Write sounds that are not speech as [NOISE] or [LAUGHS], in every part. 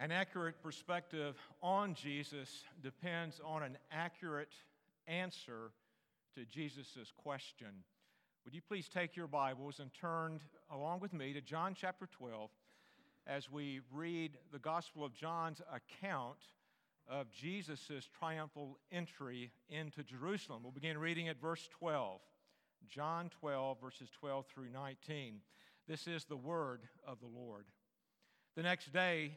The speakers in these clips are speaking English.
An accurate perspective on Jesus depends on an accurate answer to Jesus' question. Would you please take your Bibles and turn along with me to John chapter 12 as we read the Gospel of John's account of Jesus' triumphal entry into Jerusalem? We'll begin reading at verse 12. John 12, verses 12 through 19. This is the word of the Lord. The next day,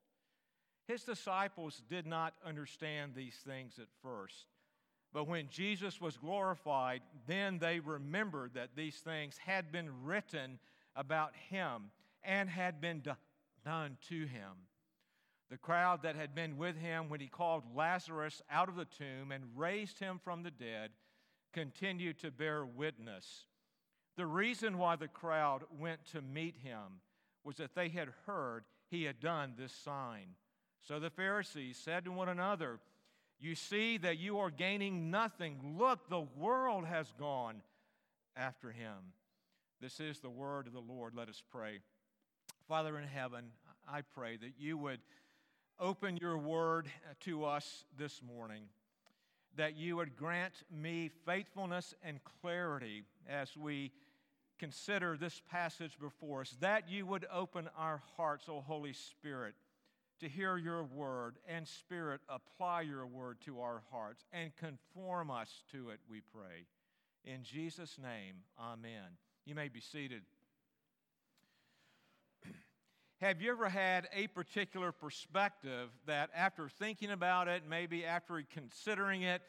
His disciples did not understand these things at first. But when Jesus was glorified, then they remembered that these things had been written about him and had been done to him. The crowd that had been with him when he called Lazarus out of the tomb and raised him from the dead continued to bear witness. The reason why the crowd went to meet him was that they had heard he had done this sign. So the Pharisees said to one another, You see that you are gaining nothing. Look, the world has gone after him. This is the word of the Lord. Let us pray. Father in heaven, I pray that you would open your word to us this morning, that you would grant me faithfulness and clarity as we consider this passage before us, that you would open our hearts, O Holy Spirit to hear your word and, Spirit, apply your word to our hearts and conform us to it, we pray. In Jesus' name, amen. You may be seated. [CLEARS THROAT] Have you ever had a particular perspective that after thinking about it, maybe after considering it,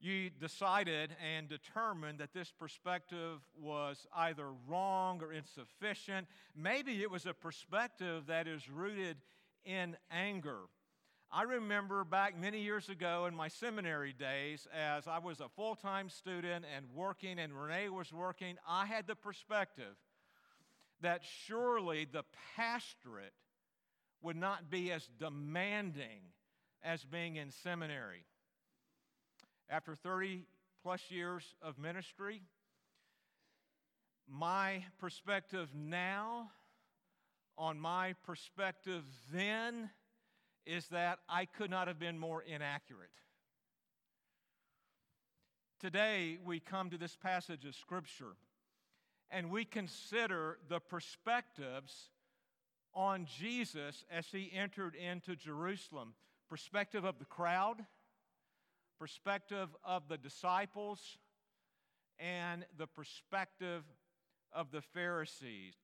you decided and determined that this perspective was either wrong or insufficient? Maybe it was a perspective that is rooted in anger. I remember back many years ago in my seminary days, as I was a full time student and working, and Renee was working, I had the perspective that surely the pastorate would not be as demanding as being in seminary. After 30 plus years of ministry, my perspective now on my perspective then is that I could not have been more inaccurate. Today, we come to this passage of Scripture and we consider the perspectives on Jesus as he entered into Jerusalem perspective of the crowd, perspective of the disciples, and the perspective of the Pharisees.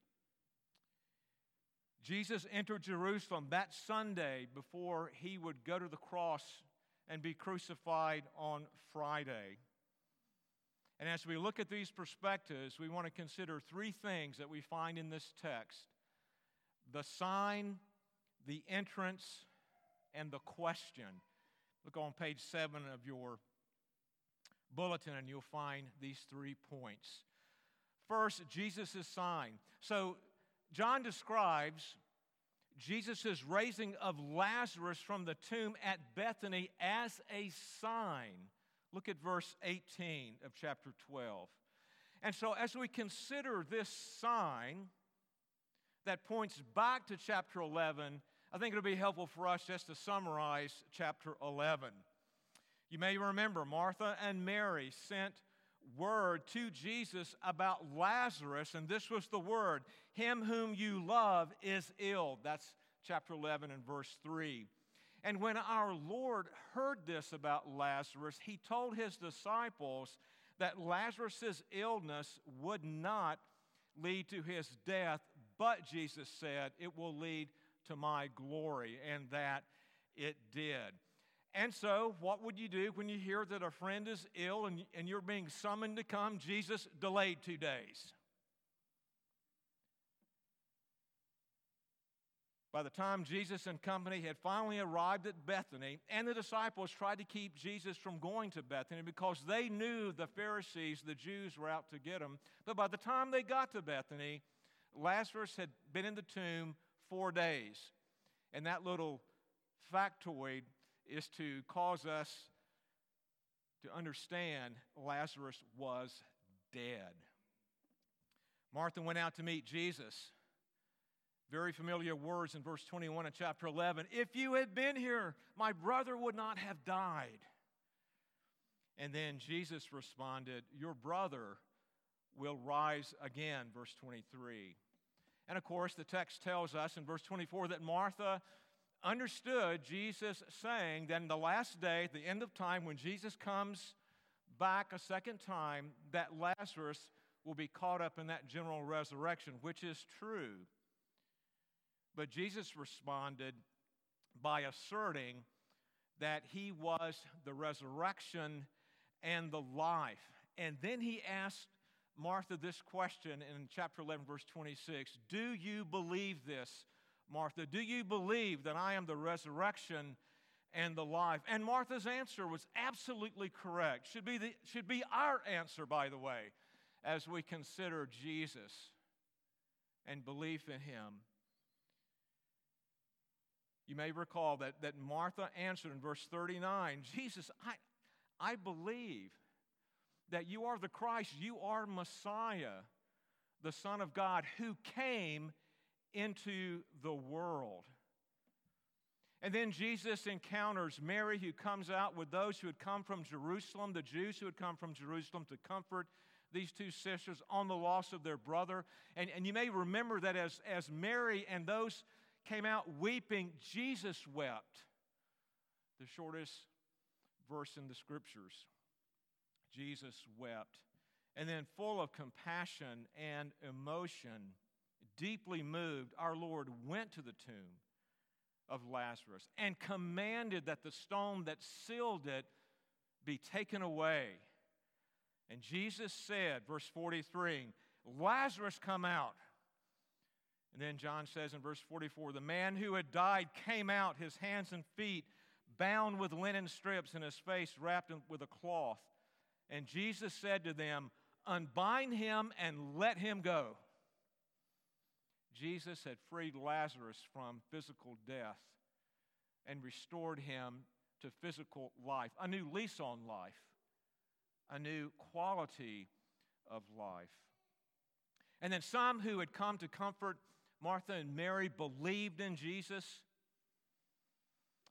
Jesus entered Jerusalem that Sunday before he would go to the cross and be crucified on Friday. And as we look at these perspectives, we want to consider three things that we find in this text the sign, the entrance, and the question. Look on page seven of your bulletin, and you'll find these three points. First, Jesus' sign. So, John describes Jesus' raising of Lazarus from the tomb at Bethany as a sign. Look at verse 18 of chapter 12. And so, as we consider this sign that points back to chapter 11, I think it'll be helpful for us just to summarize chapter 11. You may remember Martha and Mary sent word to Jesus about Lazarus, and this was the word Him whom you love is ill. That's chapter 11 and verse 3. And when our Lord heard this about Lazarus, he told his disciples that Lazarus' illness would not lead to his death, but Jesus said it will lead to my glory, and that it did. And so, what would you do when you hear that a friend is ill and, and you're being summoned to come? Jesus delayed two days. By the time Jesus and company had finally arrived at Bethany, and the disciples tried to keep Jesus from going to Bethany because they knew the Pharisees, the Jews, were out to get him. But by the time they got to Bethany, Lazarus had been in the tomb four days. And that little factoid is to cause us to understand Lazarus was dead. Martha went out to meet Jesus. Very familiar words in verse 21 of chapter 11. If you had been here, my brother would not have died. And then Jesus responded, Your brother will rise again, verse 23. And of course, the text tells us in verse 24 that Martha understood Jesus saying that in the last day, the end of time, when Jesus comes back a second time, that Lazarus will be caught up in that general resurrection, which is true. But Jesus responded by asserting that he was the resurrection and the life. And then he asked Martha this question in chapter 11, verse 26 Do you believe this, Martha? Do you believe that I am the resurrection and the life? And Martha's answer was absolutely correct. Should be, the, should be our answer, by the way, as we consider Jesus and belief in him. You may recall that, that Martha answered in verse 39 Jesus, I, I believe that you are the Christ, you are Messiah, the Son of God, who came into the world. And then Jesus encounters Mary, who comes out with those who had come from Jerusalem, the Jews who had come from Jerusalem to comfort these two sisters on the loss of their brother. And, and you may remember that as, as Mary and those came out weeping, Jesus wept. The shortest verse in the scriptures. Jesus wept. And then, full of compassion and emotion, deeply moved, our Lord went to the tomb of Lazarus and commanded that the stone that sealed it be taken away. And Jesus said, verse 43, Lazarus, come out. And then John says in verse 44 the man who had died came out, his hands and feet bound with linen strips, and his face wrapped with a cloth. And Jesus said to them, Unbind him and let him go. Jesus had freed Lazarus from physical death and restored him to physical life, a new lease on life, a new quality of life. And then some who had come to comfort Martha and Mary believed in Jesus.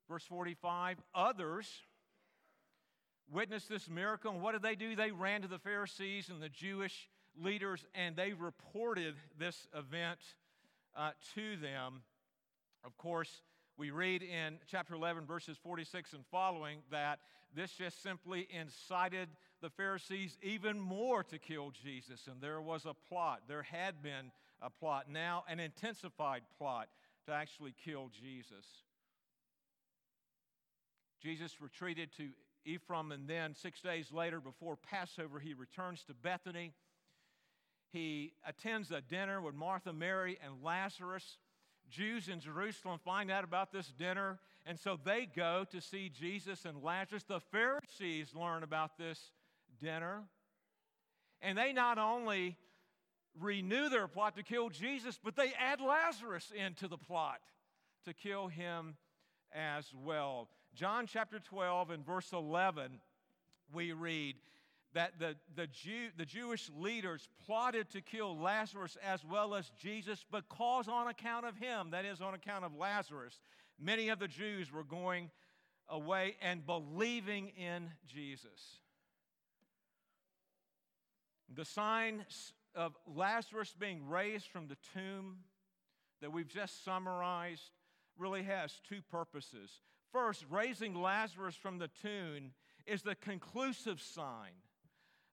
Verse 45 others witnessed this miracle, and what did they do? They ran to the Pharisees and the Jewish leaders and they reported this event uh, to them. Of course, we read in chapter 11, verses 46 and following, that this just simply incited the Pharisees even more to kill Jesus. And there was a plot. There had been a plot, now an intensified plot to actually kill Jesus. Jesus retreated to Ephraim, and then six days later, before Passover, he returns to Bethany. He attends a dinner with Martha, Mary, and Lazarus. Jews in Jerusalem find out about this dinner, and so they go to see Jesus and Lazarus. The Pharisees learn about this dinner, and they not only renew their plot to kill Jesus, but they add Lazarus into the plot to kill him as well. John chapter 12 and verse 11, we read that the, the, Jew, the Jewish leaders plotted to kill Lazarus as well as Jesus because, on account of him, that is, on account of Lazarus, many of the Jews were going away and believing in Jesus. The sign of Lazarus being raised from the tomb that we've just summarized really has two purposes. First, raising Lazarus from the tomb is the conclusive sign,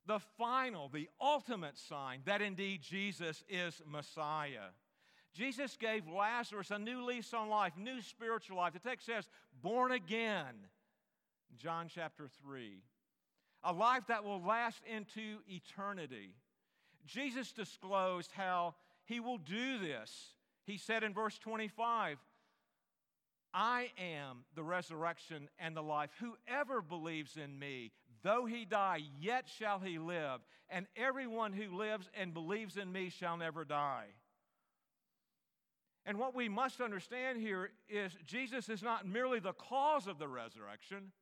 the final, the ultimate sign that indeed Jesus is Messiah. Jesus gave Lazarus a new lease on life, new spiritual life. The text says, born again, John chapter 3. A life that will last into eternity. Jesus disclosed how he will do this. He said in verse 25, I am the resurrection and the life. Whoever believes in me, though he die, yet shall he live. And everyone who lives and believes in me shall never die. And what we must understand here is Jesus is not merely the cause of the resurrection.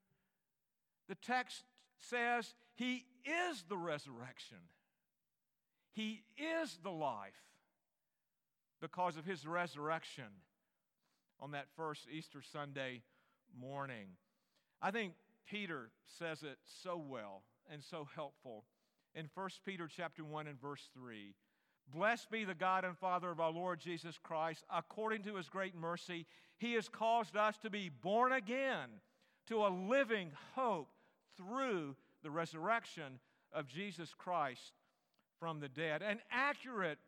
The text says he is the resurrection, he is the life because of his resurrection on that first Easter Sunday morning. I think Peter says it so well and so helpful in 1 Peter chapter 1 and verse 3. Blessed be the God and Father of our Lord Jesus Christ. According to his great mercy, he has caused us to be born again to a living hope through the resurrection of Jesus Christ from the dead. An accurate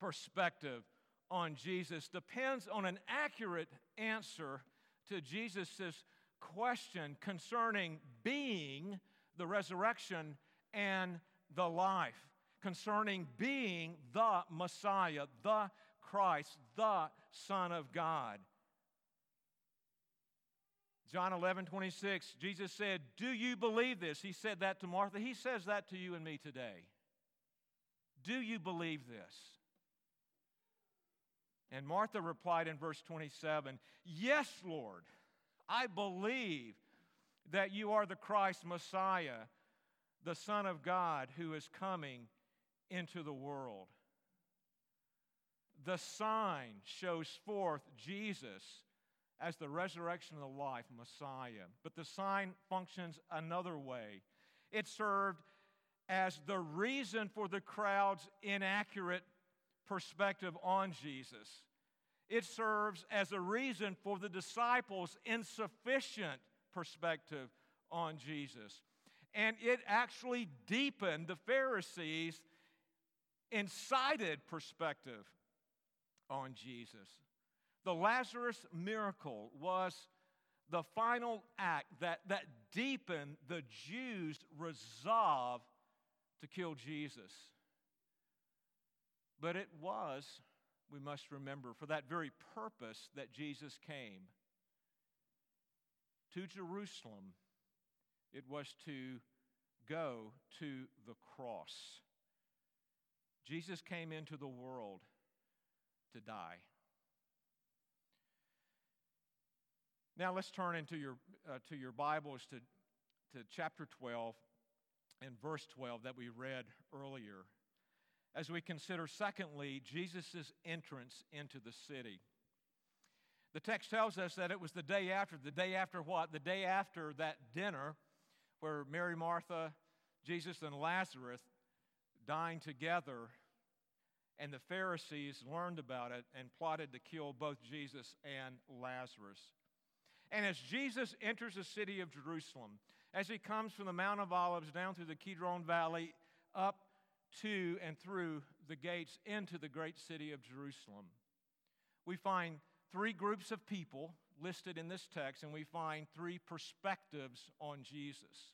perspective on Jesus depends on an accurate answer to Jesus' question concerning being the resurrection and the life, concerning being the Messiah, the Christ, the Son of God. John 11, 26, Jesus said, Do you believe this? He said that to Martha. He says that to you and me today. Do you believe this? And Martha replied in verse 27 Yes, Lord, I believe that you are the Christ Messiah, the Son of God who is coming into the world. The sign shows forth Jesus as the resurrection of the life Messiah. But the sign functions another way. It served as the reason for the crowd's inaccurate perspective on Jesus. It serves as a reason for the disciples' insufficient perspective on Jesus. And it actually deepened the Pharisees' incited perspective on Jesus. The Lazarus miracle was the final act that, that deepened the Jews' resolve to kill Jesus. But it was, we must remember, for that very purpose that Jesus came to Jerusalem. It was to go to the cross. Jesus came into the world to die. Now let's turn into your, uh, to your Bibles to, to chapter 12 and verse 12 that we read earlier as we consider, secondly, Jesus' entrance into the city. The text tells us that it was the day after. The day after what? The day after that dinner where Mary, Martha, Jesus, and Lazarus dined together, and the Pharisees learned about it and plotted to kill both Jesus and Lazarus. And as Jesus enters the city of Jerusalem, as he comes from the Mount of Olives down through the Kidron Valley up to and through the gates into the great city of Jerusalem, we find three groups of people listed in this text, and we find three perspectives on Jesus.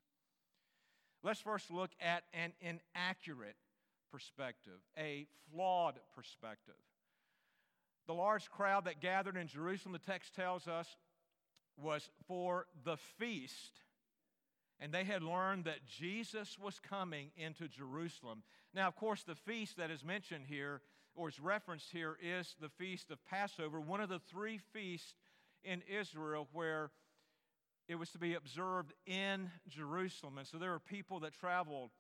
Let's first look at an inaccurate perspective, a flawed perspective. The large crowd that gathered in Jerusalem, the text tells us, was for the feast. And they had learned that Jesus was coming into Jerusalem. Now, of course, the feast that is mentioned here, or is referenced here, is the feast of Passover, one of the three feasts in Israel where it was to be observed in Jerusalem. And so there were people that traveled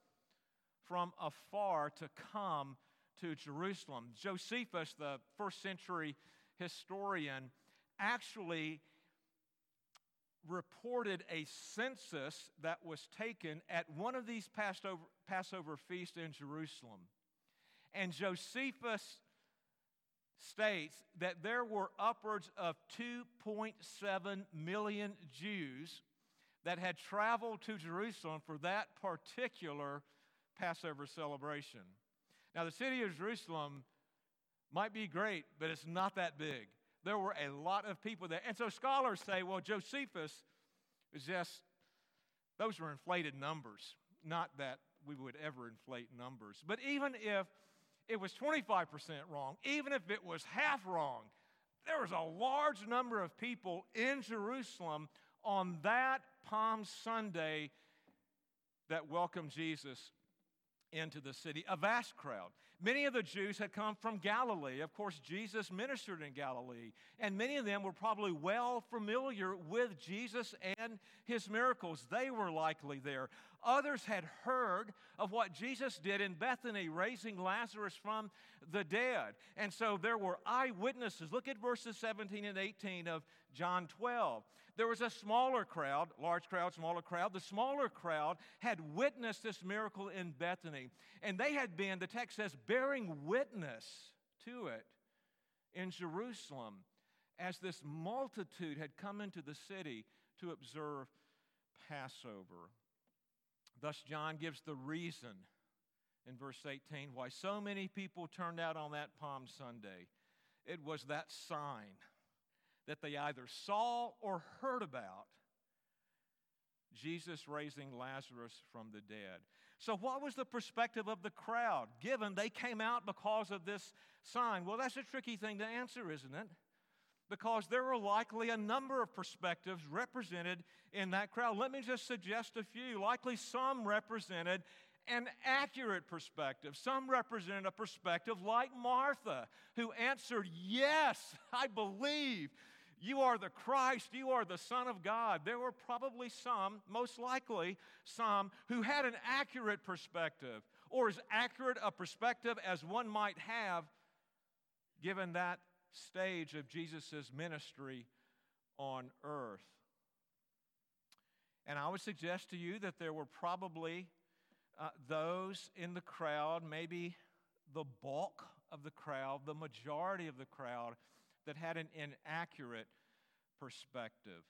from afar to come to Jerusalem. Josephus, the first century historian, actually reported a census that was taken at one of these Passover, Passover feasts in Jerusalem. And Josephus states that there were upwards of 2.7 million Jews that had traveled to Jerusalem for that particular Passover celebration. Now, the city of Jerusalem might be great, but it's not that big there were a lot of people there. And so scholars say, well, Josephus is just, those were inflated numbers. Not that we would ever inflate numbers. But even if it was 25% wrong, even if it was half wrong, There was a large number of people in Jerusalem on that Palm Sunday that welcomed Jesus into the city, a vast crowd. Many of the Jews had come from Galilee. Of course, Jesus ministered in Galilee, and many of them were probably well familiar with Jesus and his miracles. They were likely there. Others had heard of what Jesus did in Bethany, raising Lazarus from the dead. And so there were eyewitnesses. Look at verses 17 and 18 of John 12. There was a smaller crowd, large crowd, smaller crowd. The smaller crowd had witnessed this miracle in Bethany, and they had been, the text says, bearing witness to it in Jerusalem as this multitude had come into the city to observe Passover. Thus, John gives the reason in verse 18 why so many people turned out on that Palm Sunday. It was that sign that they either saw or heard about Jesus raising Lazarus from the dead. So, what was the perspective of the crowd given they came out because of this sign? Well, that's a tricky thing to answer, isn't it? Because there were likely a number of perspectives represented in that crowd. Let me just suggest a few. Likely some represented an accurate perspective. Some represented a perspective like Martha, who answered, Yes, I believe. You are the Christ. You are the Son of God. There were probably some, most likely some, who had an accurate perspective, or as accurate a perspective as one might have given that stage of Jesus' ministry on earth. And I would suggest to you that there were probably uh, those in the crowd, maybe the bulk of the crowd, the majority of the crowd, that had an inaccurate perspective.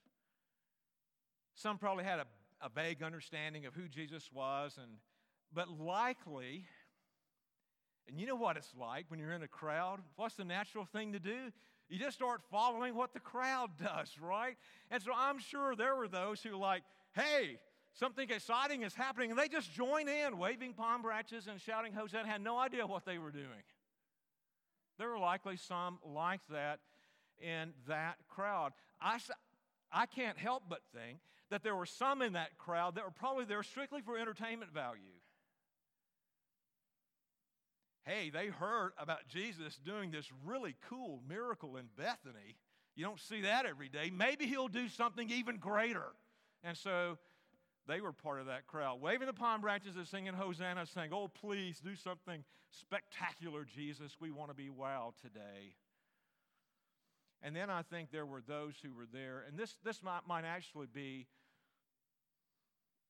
Some probably had a, a vague understanding of who Jesus was, and, but likely, and you know what it's like when you're in a crowd. What's the natural thing to do? You just start following what the crowd [LAUGHS] does, right? And so I'm sure there were those who, like, hey, something exciting is happening, and they just join in, waving palm branches and shouting Hosanna, had no idea what they were doing. There were likely some like that in that crowd. I, I can't help but think that there were some in that crowd that were probably there strictly for entertainment value. Hey, they heard about Jesus doing this really cool miracle in Bethany. You don't see that every day. Maybe he'll do something even greater. And so they were part of that crowd, waving the palm branches and singing Hosanna, saying, Oh, please do something spectacular, Jesus. We want to be wow today. And then I think there were those who were there, and this, this might, might actually be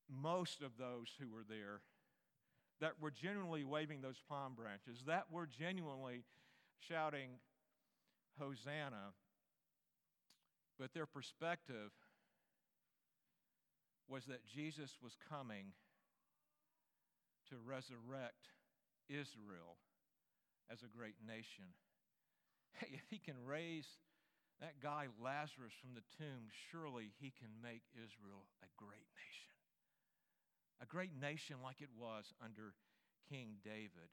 most of those who were there that were genuinely waving those palm branches, that were genuinely shouting, Hosanna. But their perspective was that Jesus was coming to resurrect Israel as a great nation. Hey, if he can raise that guy Lazarus from the tomb, surely he can make Israel a great nation. A great nation like it was under King David.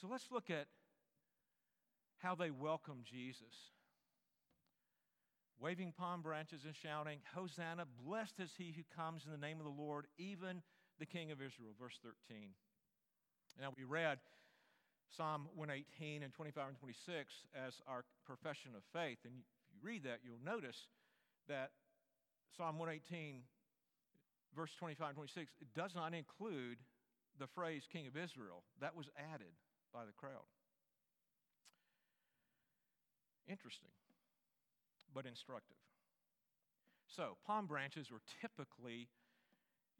So let's look at how they welcome Jesus. Waving palm branches and shouting, Hosanna, blessed is he who comes in the name of the Lord, even the King of Israel. Verse 13. Now we read Psalm 118 and 25 and 26 as our profession of faith. And if you read that, you'll notice that Psalm 118, verse 25 and 26, it does not include the phrase King of Israel. That was added by the crowd. Interesting, but instructive. So, palm branches were typically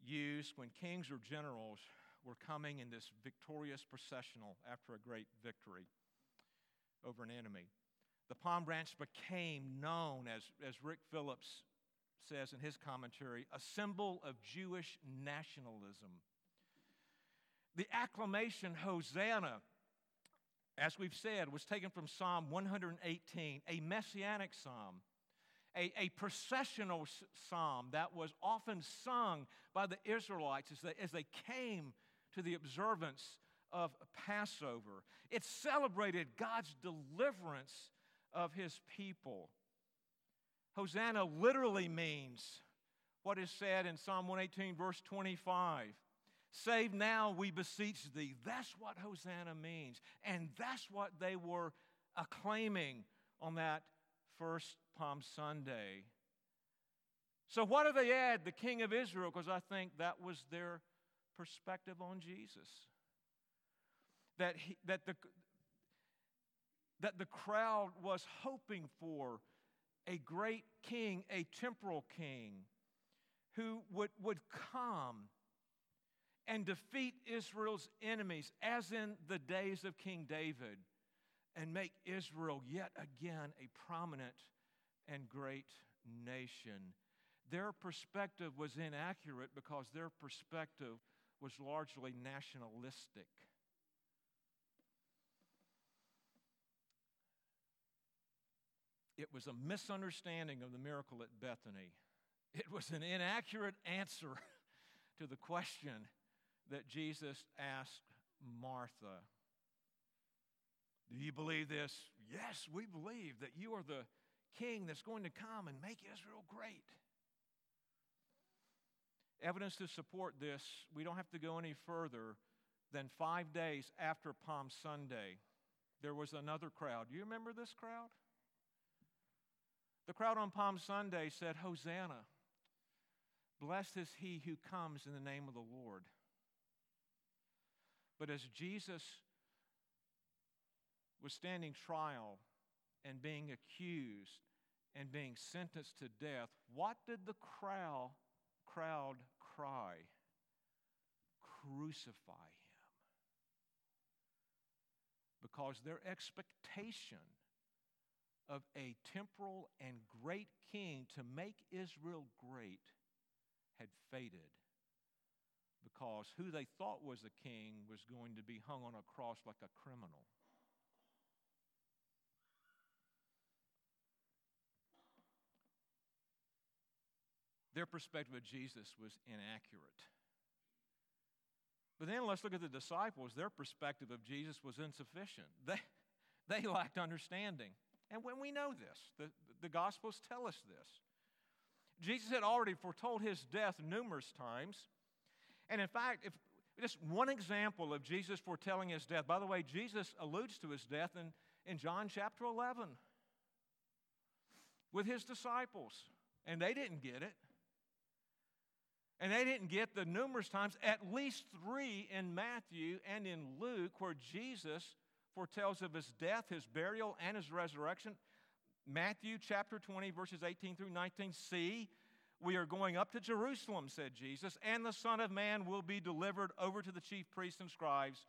used when kings or generals were coming in this victorious processional after a great victory over an enemy. The palm branch became known, as, as Rick Phillips says in his commentary, a symbol of Jewish nationalism. The acclamation, Hosanna, as we've said, was taken from Psalm 118, a messianic psalm, a, a processional psalm that was often sung by the Israelites as they, as they came to the observance of Passover. It celebrated God's deliverance of his people. Hosanna literally means what is said in Psalm 118, verse 25. Save now, we beseech thee. That's what Hosanna means. And that's what they were acclaiming on that first Palm Sunday. So, what do they add? The King of Israel, because I think that was their perspective on Jesus. That, he, that, the, that the crowd was hoping for a great king, a temporal king, who would, would come and defeat Israel's enemies, as in the days of King David, and make Israel yet again a prominent and great nation. Their perspective was inaccurate because their perspective was largely nationalistic. It was a misunderstanding of the miracle at Bethany. It was an inaccurate answer [LAUGHS] to the question that Jesus asked Martha. Do you believe this? Yes, we believe that you are the king that's going to come and make Israel great. Evidence to support this, we don't have to go any further than five days after Palm Sunday. There was another crowd. Do you remember this crowd? The crowd on Palm Sunday said, Hosanna. Blessed is he who comes in the name of the Lord. But as Jesus was standing trial and being accused and being sentenced to death, what did the crowd, crowd cry? Crucify him. Because their expectation of a temporal and great king to make Israel great had faded because who they thought was a king was going to be hung on a cross like a criminal. Their perspective of Jesus was inaccurate. But then let's look at the disciples. Their perspective of Jesus was insufficient. [LAUGHS] They, they lacked understanding. And when we know this, the, the Gospels tell us this. Jesus had already foretold his death numerous times. And in fact, if just one example of Jesus foretelling his death, by the way, Jesus alludes to his death in, in John chapter 11 with his disciples, and they didn't get it. And they didn't get the numerous times, at least three in Matthew and in Luke, where Jesus foretells of his death, his burial, and his resurrection. Matthew chapter 20, verses 18 through 19. See, we are going up to Jerusalem, said Jesus, and the Son of Man will be delivered over to the chief priests and scribes,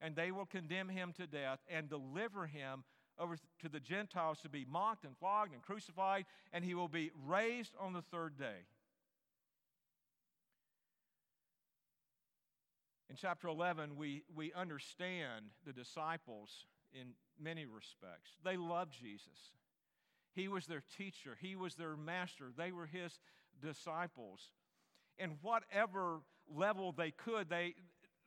and they will condemn him to death and deliver him over to the Gentiles to be mocked and flogged and crucified, and he will be raised on the third day. In chapter 11, we, we understand the disciples in many respects. They loved Jesus. He was their teacher, He was their master, they were His disciples. And whatever level they could, they,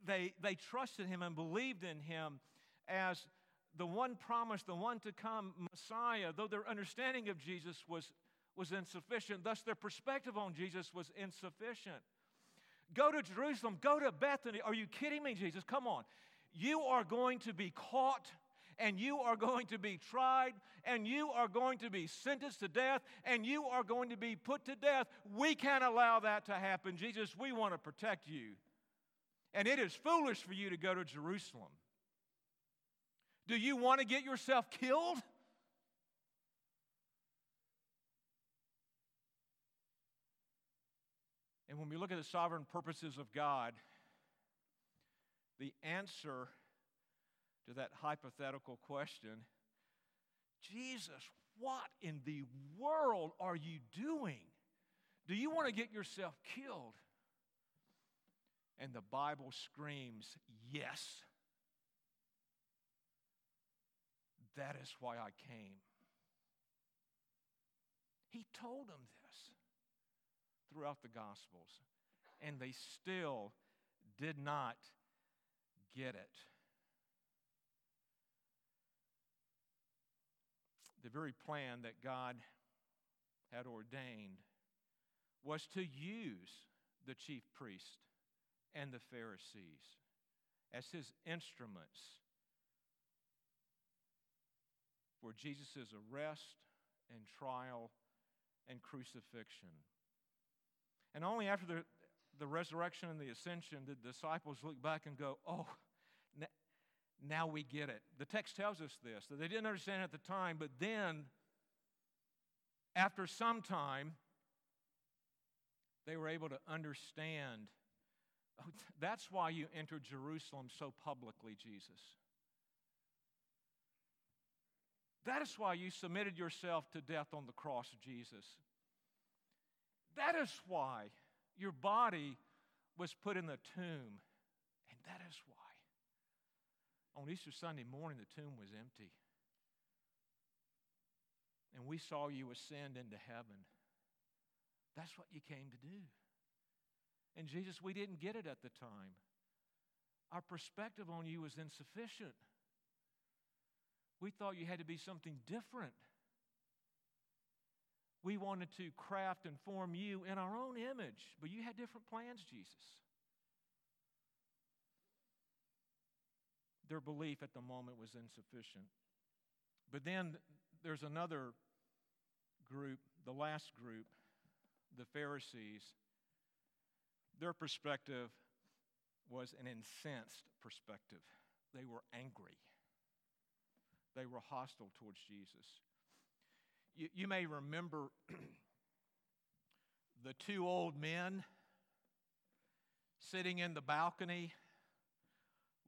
they, they trusted Him and believed in Him as the one promised, the one to come Messiah, though their understanding of Jesus was, was insufficient, thus their perspective on Jesus was insufficient. Go to Jerusalem, go to Bethany. Are you kidding me, Jesus? Come on. You are going to be caught and you are going to be tried and you are going to be sentenced to death and you are going to be put to death. We can't allow that to happen. Jesus, we want to protect you. And it is foolish for you to go to Jerusalem. Do you want to get yourself killed? And when we look at the sovereign purposes of God, the answer to that hypothetical question Jesus, what in the world are you doing? Do you want to get yourself killed? And the Bible screams, Yes. That is why I came. He told them this throughout the Gospels, and they still did not get it. The very plan that God had ordained was to use the chief priest and the Pharisees as his instruments for Jesus' arrest and trial and crucifixion. And only after the, the resurrection and the ascension did the disciples look back and go, Oh, now we get it. The text tells us this, that they didn't understand at the time, but then, after some time, they were able to understand. Oh, that's why you entered Jerusalem so publicly, Jesus. That is why you submitted yourself to death on the cross, Jesus. That is why your body was put in the tomb. And that is why on Easter Sunday morning the tomb was empty. And we saw you ascend into heaven. That's what you came to do. And Jesus, we didn't get it at the time. Our perspective on you was insufficient. We thought you had to be something different. We wanted to craft and form you in our own image, but you had different plans, Jesus. Their belief at the moment was insufficient. But then there's another group, the last group, the Pharisees. Their perspective was an incensed perspective. They were angry they were hostile towards Jesus. You, you may remember [CLEARS THROAT] the two old men sitting in the balcony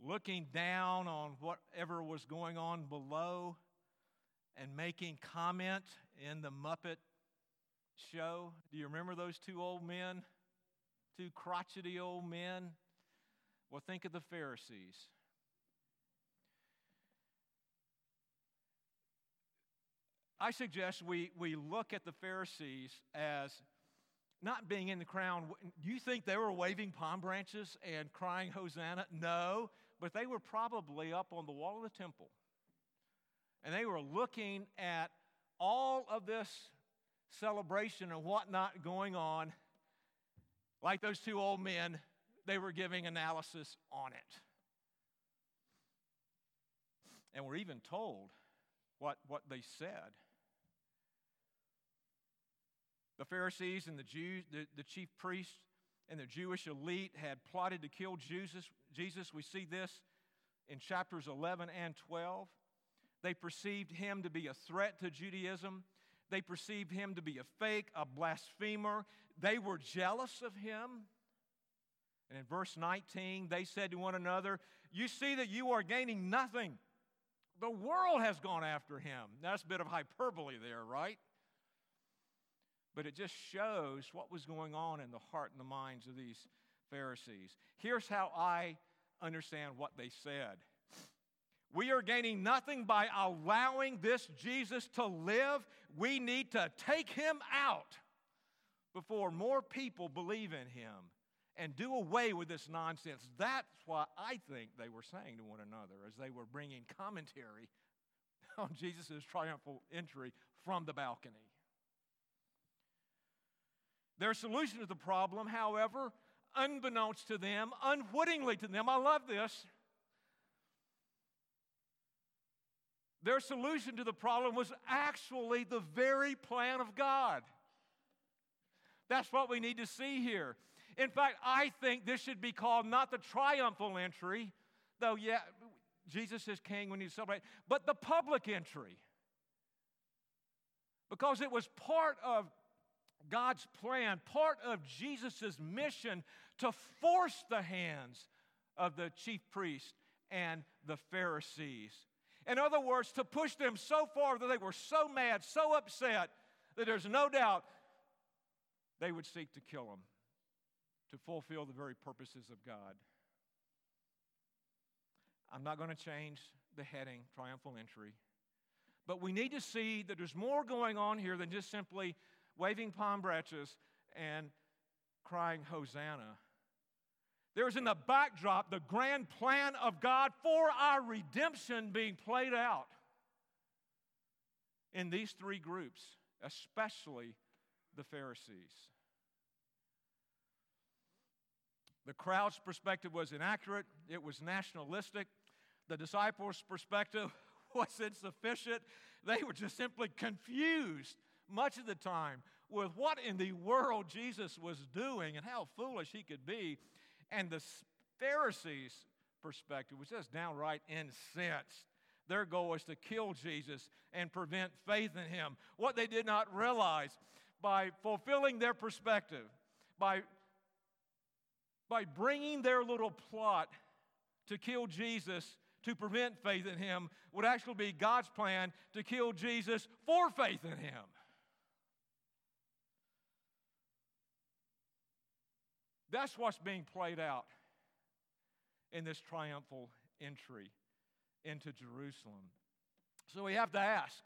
looking down on whatever was going on below and making comment in the Muppet show. Do you remember those two old men? Two crotchety old men? Well, think of the Pharisees. I suggest we, we look at the Pharisees as not being in the crown. Do you think they were waving palm branches and crying Hosanna? No, but they were probably up on the wall of the temple. And they were looking at all of this celebration and whatnot going on. Like those two old men, they were giving analysis on it. And we're even told what, what they said. The Pharisees and the Jews, the, the chief priests and the Jewish elite had plotted to kill Jesus. Jesus, we see this in chapters 11 and 12. They perceived him to be a threat to Judaism. They perceived him to be a fake, a blasphemer. They were jealous of him. And in verse 19, they said to one another, You see that you are gaining nothing. The world has gone after him. That's a bit of hyperbole there, right? But it just shows what was going on in the heart and the minds of these Pharisees. Here's how I understand what they said We are gaining nothing by allowing this Jesus to live. We need to take him out before more people believe in him and do away with this nonsense. That's what I think they were saying to one another as they were bringing commentary [LAUGHS] on Jesus' triumphal entry from the balcony. Their solution to the problem, however, unbeknownst to them, unwittingly to them, I love this. Their solution to the problem was actually the very plan of God. That's what we need to see here. In fact, I think this should be called not the triumphal entry, though, yeah, Jesus is king when you celebrate, but the public entry. Because it was part of God's plan, part of Jesus' mission to force the hands of the chief priest and the Pharisees. In other words, to push them so far that they were so mad, so upset, that there's no doubt they would seek to kill him to fulfill the very purposes of God. I'm not going to change the heading, triumphal entry. But we need to see that there's more going on here than just simply waving palm branches and crying, Hosanna. There's in the backdrop the grand plan of God for our redemption being played out. in these three groups, especially the Pharisees. The crowd's perspective was inaccurate, it was nationalistic. The disciples' perspective [LAUGHS] was insufficient. They were just simply confused much of the time with what in the world Jesus was doing and how foolish he could be. And the Pharisees' perspective was just downright incensed. Their goal was to kill Jesus and prevent faith in him. What they did not realize by fulfilling their perspective, by, by bringing their little plot to kill Jesus to prevent faith in him, would actually be God's plan to kill Jesus for faith in him. That's what's being played out in this triumphal entry into Jerusalem. So we have to ask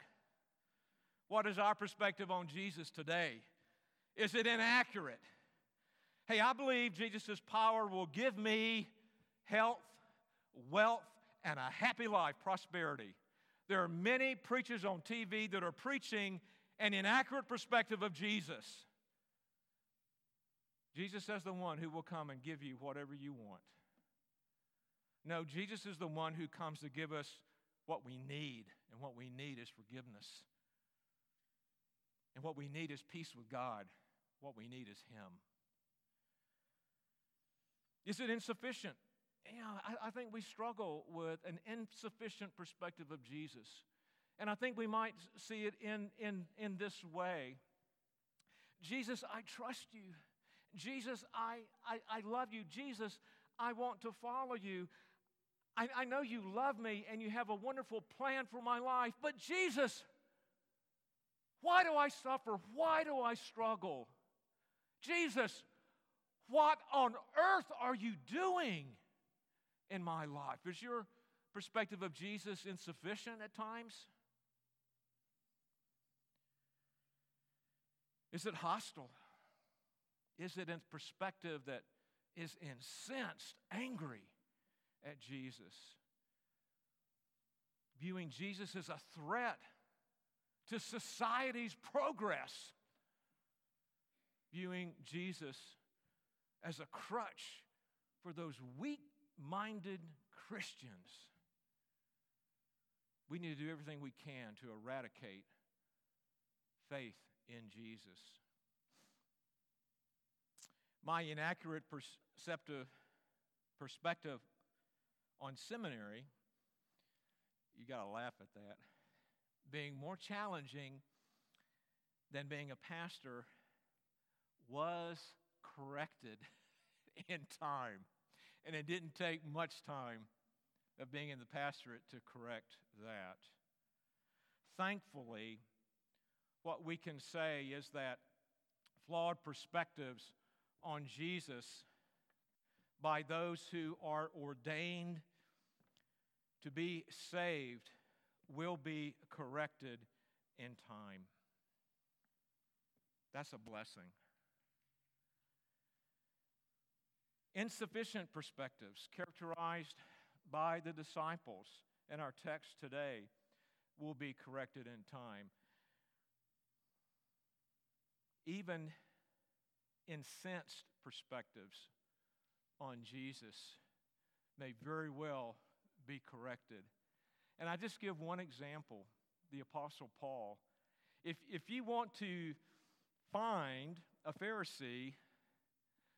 what is our perspective on Jesus today? Is it inaccurate? Hey, I believe Jesus' power will give me health, wealth, and a happy life, prosperity. There are many preachers on TV that are preaching an inaccurate perspective of Jesus. Jesus is the one who will come and give you whatever you want. No, Jesus is the one who comes to give us what we need, and what we need is forgiveness. And what we need is peace with God. What we need is Him. Is it insufficient? You know, I, I think we struggle with an insufficient perspective of Jesus. And I think we might see it in, in, in this way Jesus, I trust you. Jesus, I, I, I love you. Jesus, I want to follow you. I, I know you love me and you have a wonderful plan for my life, but Jesus, why do I suffer? Why do I struggle? Jesus, what on earth are you doing in my life? Is your perspective of Jesus insufficient at times? Is it hostile? Is it in perspective that is incensed, angry at Jesus? Viewing Jesus as a threat to society's progress. Viewing Jesus as a crutch for those weak minded Christians. We need to do everything we can to eradicate faith in Jesus. My inaccurate perceptive perspective on seminary, you got to laugh at that, being more challenging than being a pastor was corrected [LAUGHS] in time. And it didn't take much time of being in the pastorate to correct that. Thankfully, what we can say is that flawed perspectives on Jesus by those who are ordained to be saved will be corrected in time. That's a blessing. Insufficient perspectives, characterized by the disciples in our text today, will be corrected in time. Even incensed perspectives on Jesus may very well be corrected. And I just give one example the Apostle Paul. If, if you want to find a Pharisee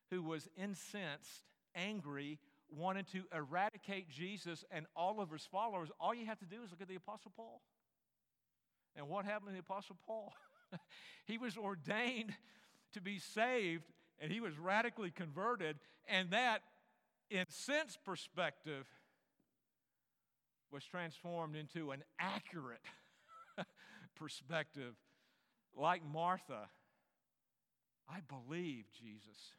who was incensed, angry, wanted to eradicate Jesus and all of his followers, all you have to do is look at the Apostle Paul. And what happened to the Apostle Paul? [LAUGHS] he was ordained to be saved and he was radically converted, and that, in sense perspective, was transformed into an accurate [LAUGHS] perspective. Like Martha, I believe, Jesus,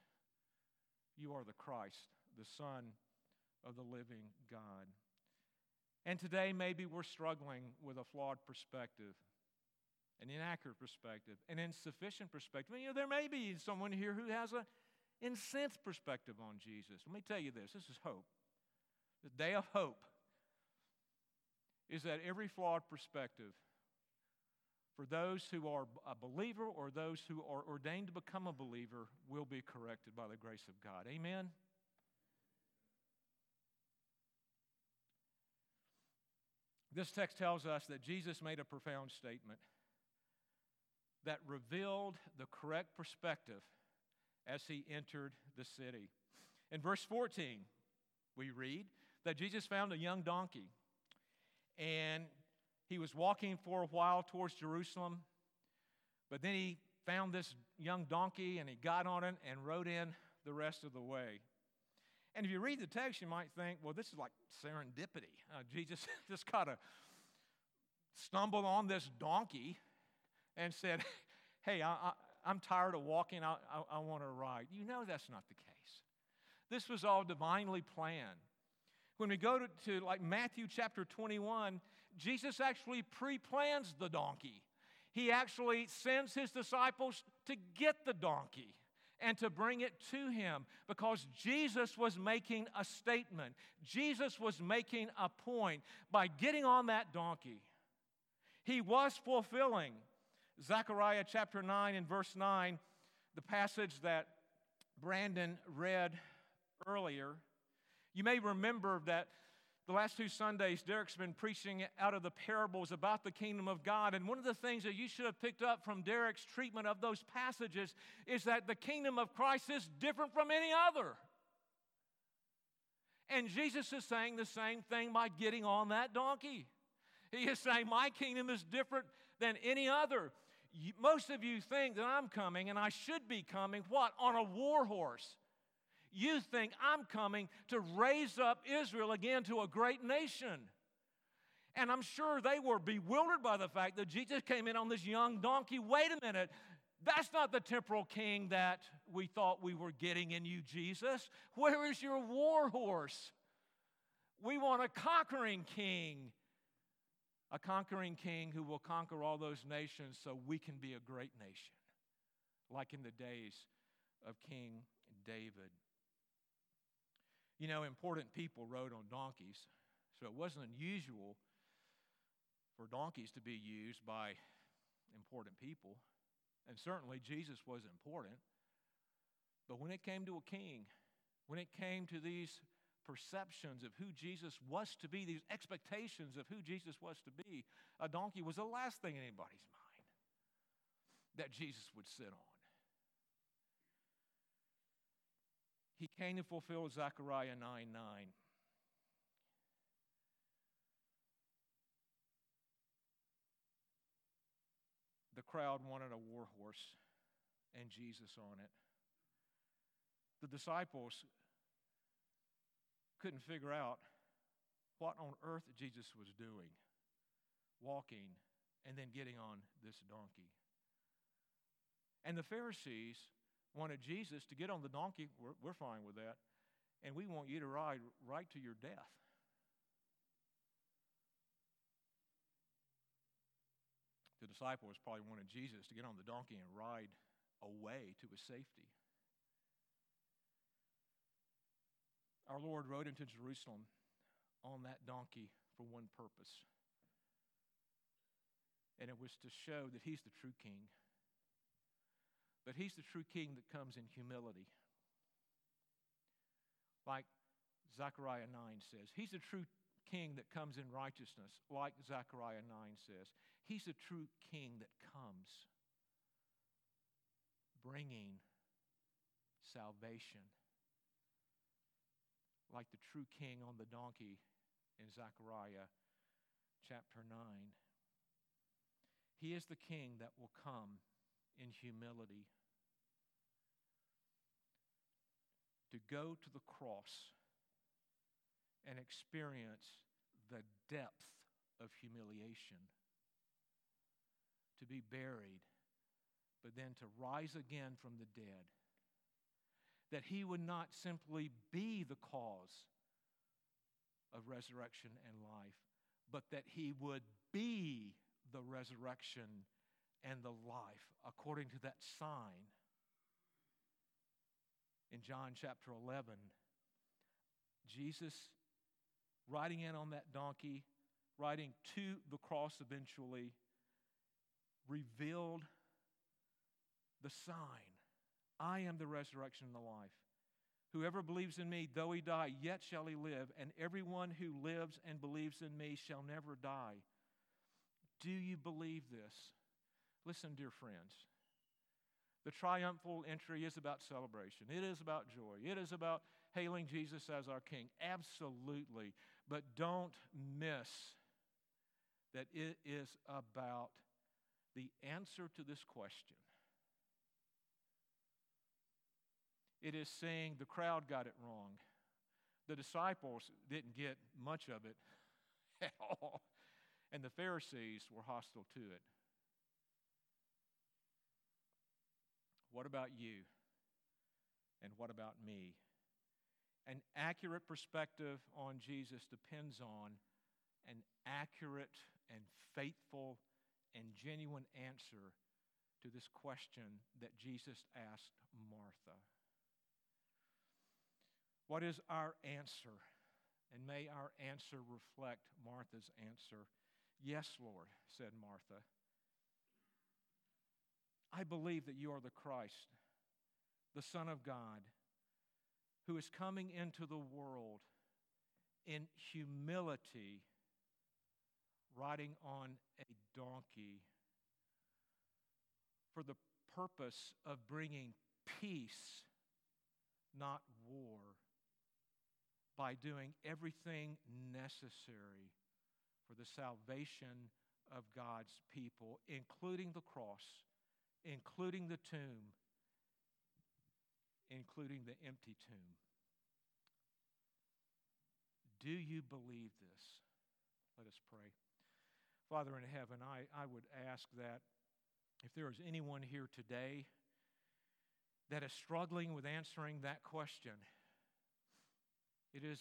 you are the Christ, the Son of the living God. And today, maybe we're struggling with a flawed perspective an inaccurate perspective, an insufficient perspective. You know, there may be someone here who has an incensed perspective on Jesus. Let me tell you this this is hope. The day of hope is that every flawed perspective for those who are a believer or those who are ordained to become a believer will be corrected by the grace of God. Amen? This text tells us that Jesus made a profound statement that revealed the correct perspective as he entered the city. In verse 14, we read that Jesus found a young donkey and he was walking for a while towards Jerusalem, but then he found this young donkey and he got on it and rode in the rest of the way. And if you read the text, you might think, well, this is like serendipity. Uh, Jesus [LAUGHS] just kind of stumbled on this donkey and said, [LAUGHS] hey, I, am tired of walking, I, I, I want to ride. You know that's not the case. This was all divinely planned. When we go to, to like Matthew chapter 21, Jesus actually pre plans the donkey. He actually sends his disciples to get the donkey and to bring it to him because Jesus was making a statement. Jesus was making a point by getting on that donkey. He was fulfilling Zechariah chapter 9 and verse 9, the passage that Brandon read earlier. You may remember that the last two Sundays, Derek's been preaching out of the parables about the kingdom of God. And one of the things that you should have picked up from Derek's treatment of those passages is that the kingdom of Christ is different from any other. And Jesus is saying the same thing by getting on that donkey. He is saying, My kingdom is different than any other. Most of you think that I'm coming, and I should be coming, what? On a war horse. You think I'm coming to raise up Israel again to a great nation. And I'm sure they were bewildered by the fact that Jesus came in on this young donkey. Wait a minute, that's not the temporal king that we thought we were getting in you, Jesus. Where is your war horse? We want a conquering king, a conquering king who will conquer all those nations so we can be a great nation, like in the days of King David. You know, important people rode on donkeys, so it wasn't unusual for donkeys to be used by important people. And certainly Jesus was important. But when it came to a king, when it came to these perceptions of who Jesus was to be, these expectations of who Jesus was to be, a donkey was the last thing in anybody's mind that Jesus would sit on. He came to fulfill Zechariah 9 9. The crowd wanted a war horse and Jesus on it. The disciples couldn't figure out what on earth Jesus was doing, walking and then getting on this donkey. And the Pharisees wanted Jesus to get on the donkey, we're, we're fine with that. And we want you to ride right to your death. The disciples probably wanted Jesus to get on the donkey and ride away to his safety. Our Lord rode into Jerusalem on that donkey for one purpose, and it was to show that he's the true king. But he's the true king that comes in humility. Like Zechariah 9 says. He's the true king that comes in righteousness, like Zechariah 9 says. He's the true king that comes bringing salvation, like the true king on the donkey in Zechariah chapter 9. He is the king that will come in humility to go to the cross and experience the depth of humiliation, to be buried, but then to rise again from the dead. That he would not simply be the cause of resurrection and life, but that he would be the resurrection and the life according to that sign in John chapter 11. Jesus riding in on that donkey, riding to the cross eventually, revealed the sign I am the resurrection and the life. Whoever believes in me, though he die, yet shall he live, and everyone who lives and believes in me shall never die. Do you believe this? Listen, dear friends. The triumphal entry is about celebration. It is about joy. It is about hailing Jesus as our King. Absolutely. But don't miss that it is about the answer to this question. It is saying the crowd got it wrong. The disciples didn't get much of it [LAUGHS] at all, and the Pharisees were hostile to it. What about you? And what about me? An accurate perspective on Jesus depends on an accurate and faithful and genuine answer to this question that Jesus asked Martha. What is our answer? And may our answer reflect Martha's answer. Yes, Lord, said Martha. I believe that you are the Christ, the Son of God, who is coming into the world in humility, riding on a donkey for the purpose of bringing peace, not war, by doing everything necessary for the salvation of God's people, including the cross including the tomb, including the empty tomb. Do you believe this? Let us pray. Father in heaven, I, I would ask that if there is anyone here today that is struggling with answering that question, it is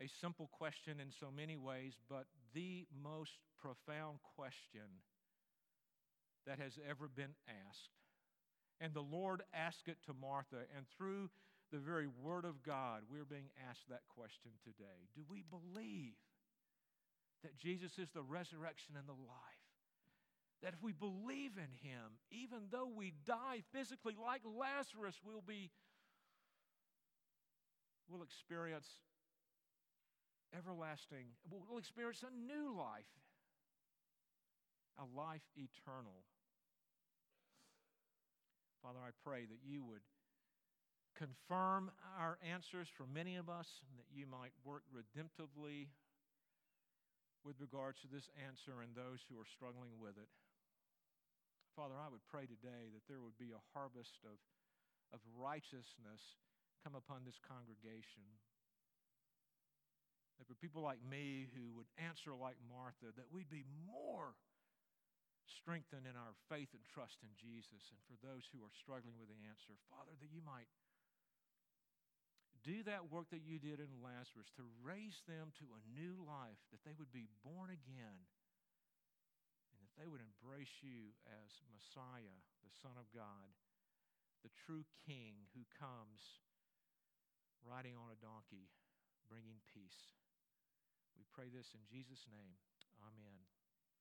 a simple question in so many ways, but the most profound question that has ever been asked. And the Lord asked it to Martha, and through the very Word of God, we're being asked that question today. Do we believe that Jesus is the resurrection and the life? That if we believe in Him, even though we die physically like Lazarus, we'll be, we'll experience everlasting, we'll experience a new life, a life eternal. Father, I pray that you would confirm our answers for many of us and that you might work redemptively with regards to this answer and those who are struggling with it. Father, I would pray today that there would be a harvest of, of righteousness come upon this congregation. That for people like me who would answer like Martha, that we'd be more strengthened in our faith and trust in Jesus. And for those who are struggling with the answer, Father, that you might do that work that you did in Lazarus to raise them to a new life, that they would be born again, and that they would embrace you as Messiah, the Son of God, the true King who comes riding on a donkey, bringing peace. We pray this in Jesus' name. Amen.